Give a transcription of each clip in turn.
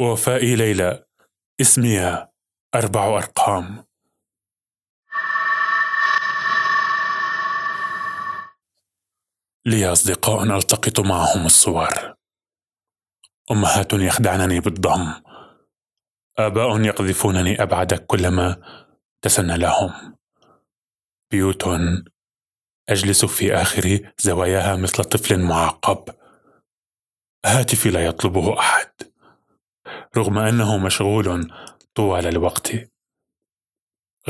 وفائي ليلى اسمي أربع أرقام. لي أصدقاء ألتقط معهم الصور. أمهات يخدعنني بالضم. آباء يقذفونني أبعد كلما تسنى لهم. بيوت أجلس في آخر زواياها مثل طفل معقب هاتفي لا يطلبه أحد. رغم أنه مشغول طوال الوقت.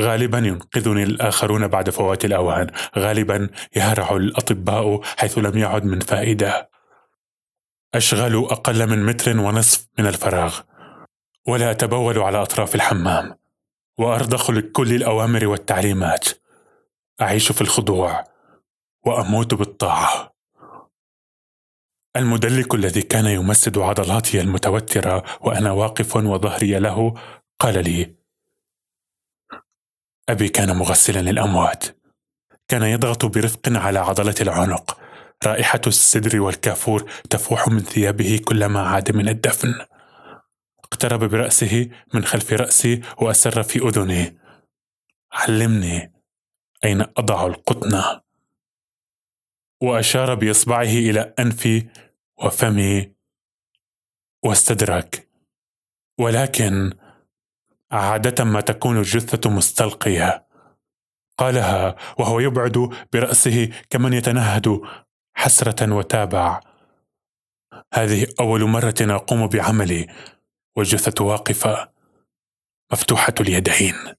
غالبا ينقذني الآخرون بعد فوات الأوان. غالبا يهرع الأطباء حيث لم يعد من فائدة. أشغل أقل من متر ونصف من الفراغ. ولا أتبول على أطراف الحمام. وأرضخ لكل الأوامر والتعليمات. أعيش في الخضوع. وأموت بالطاعة. المدلك الذي كان يمسد عضلاتي المتوترة وأنا واقف وظهري له قال لي أبي كان مغسلا للأموات. كان يضغط برفق على عضلة العنق. رائحة السدر والكافور تفوح من ثيابه كلما عاد من الدفن. اقترب برأسه من خلف رأسي وأسر في أذني. علمني أين أضع القطن. وأشار بإصبعه إلى أنفي وفمي واستدرك ولكن عادة ما تكون الجثة مستلقية. قالها وهو يبعد برأسه كمن يتنهد حسرة وتابع. هذه أول مرة أقوم بعملي والجثة واقفة مفتوحة اليدين.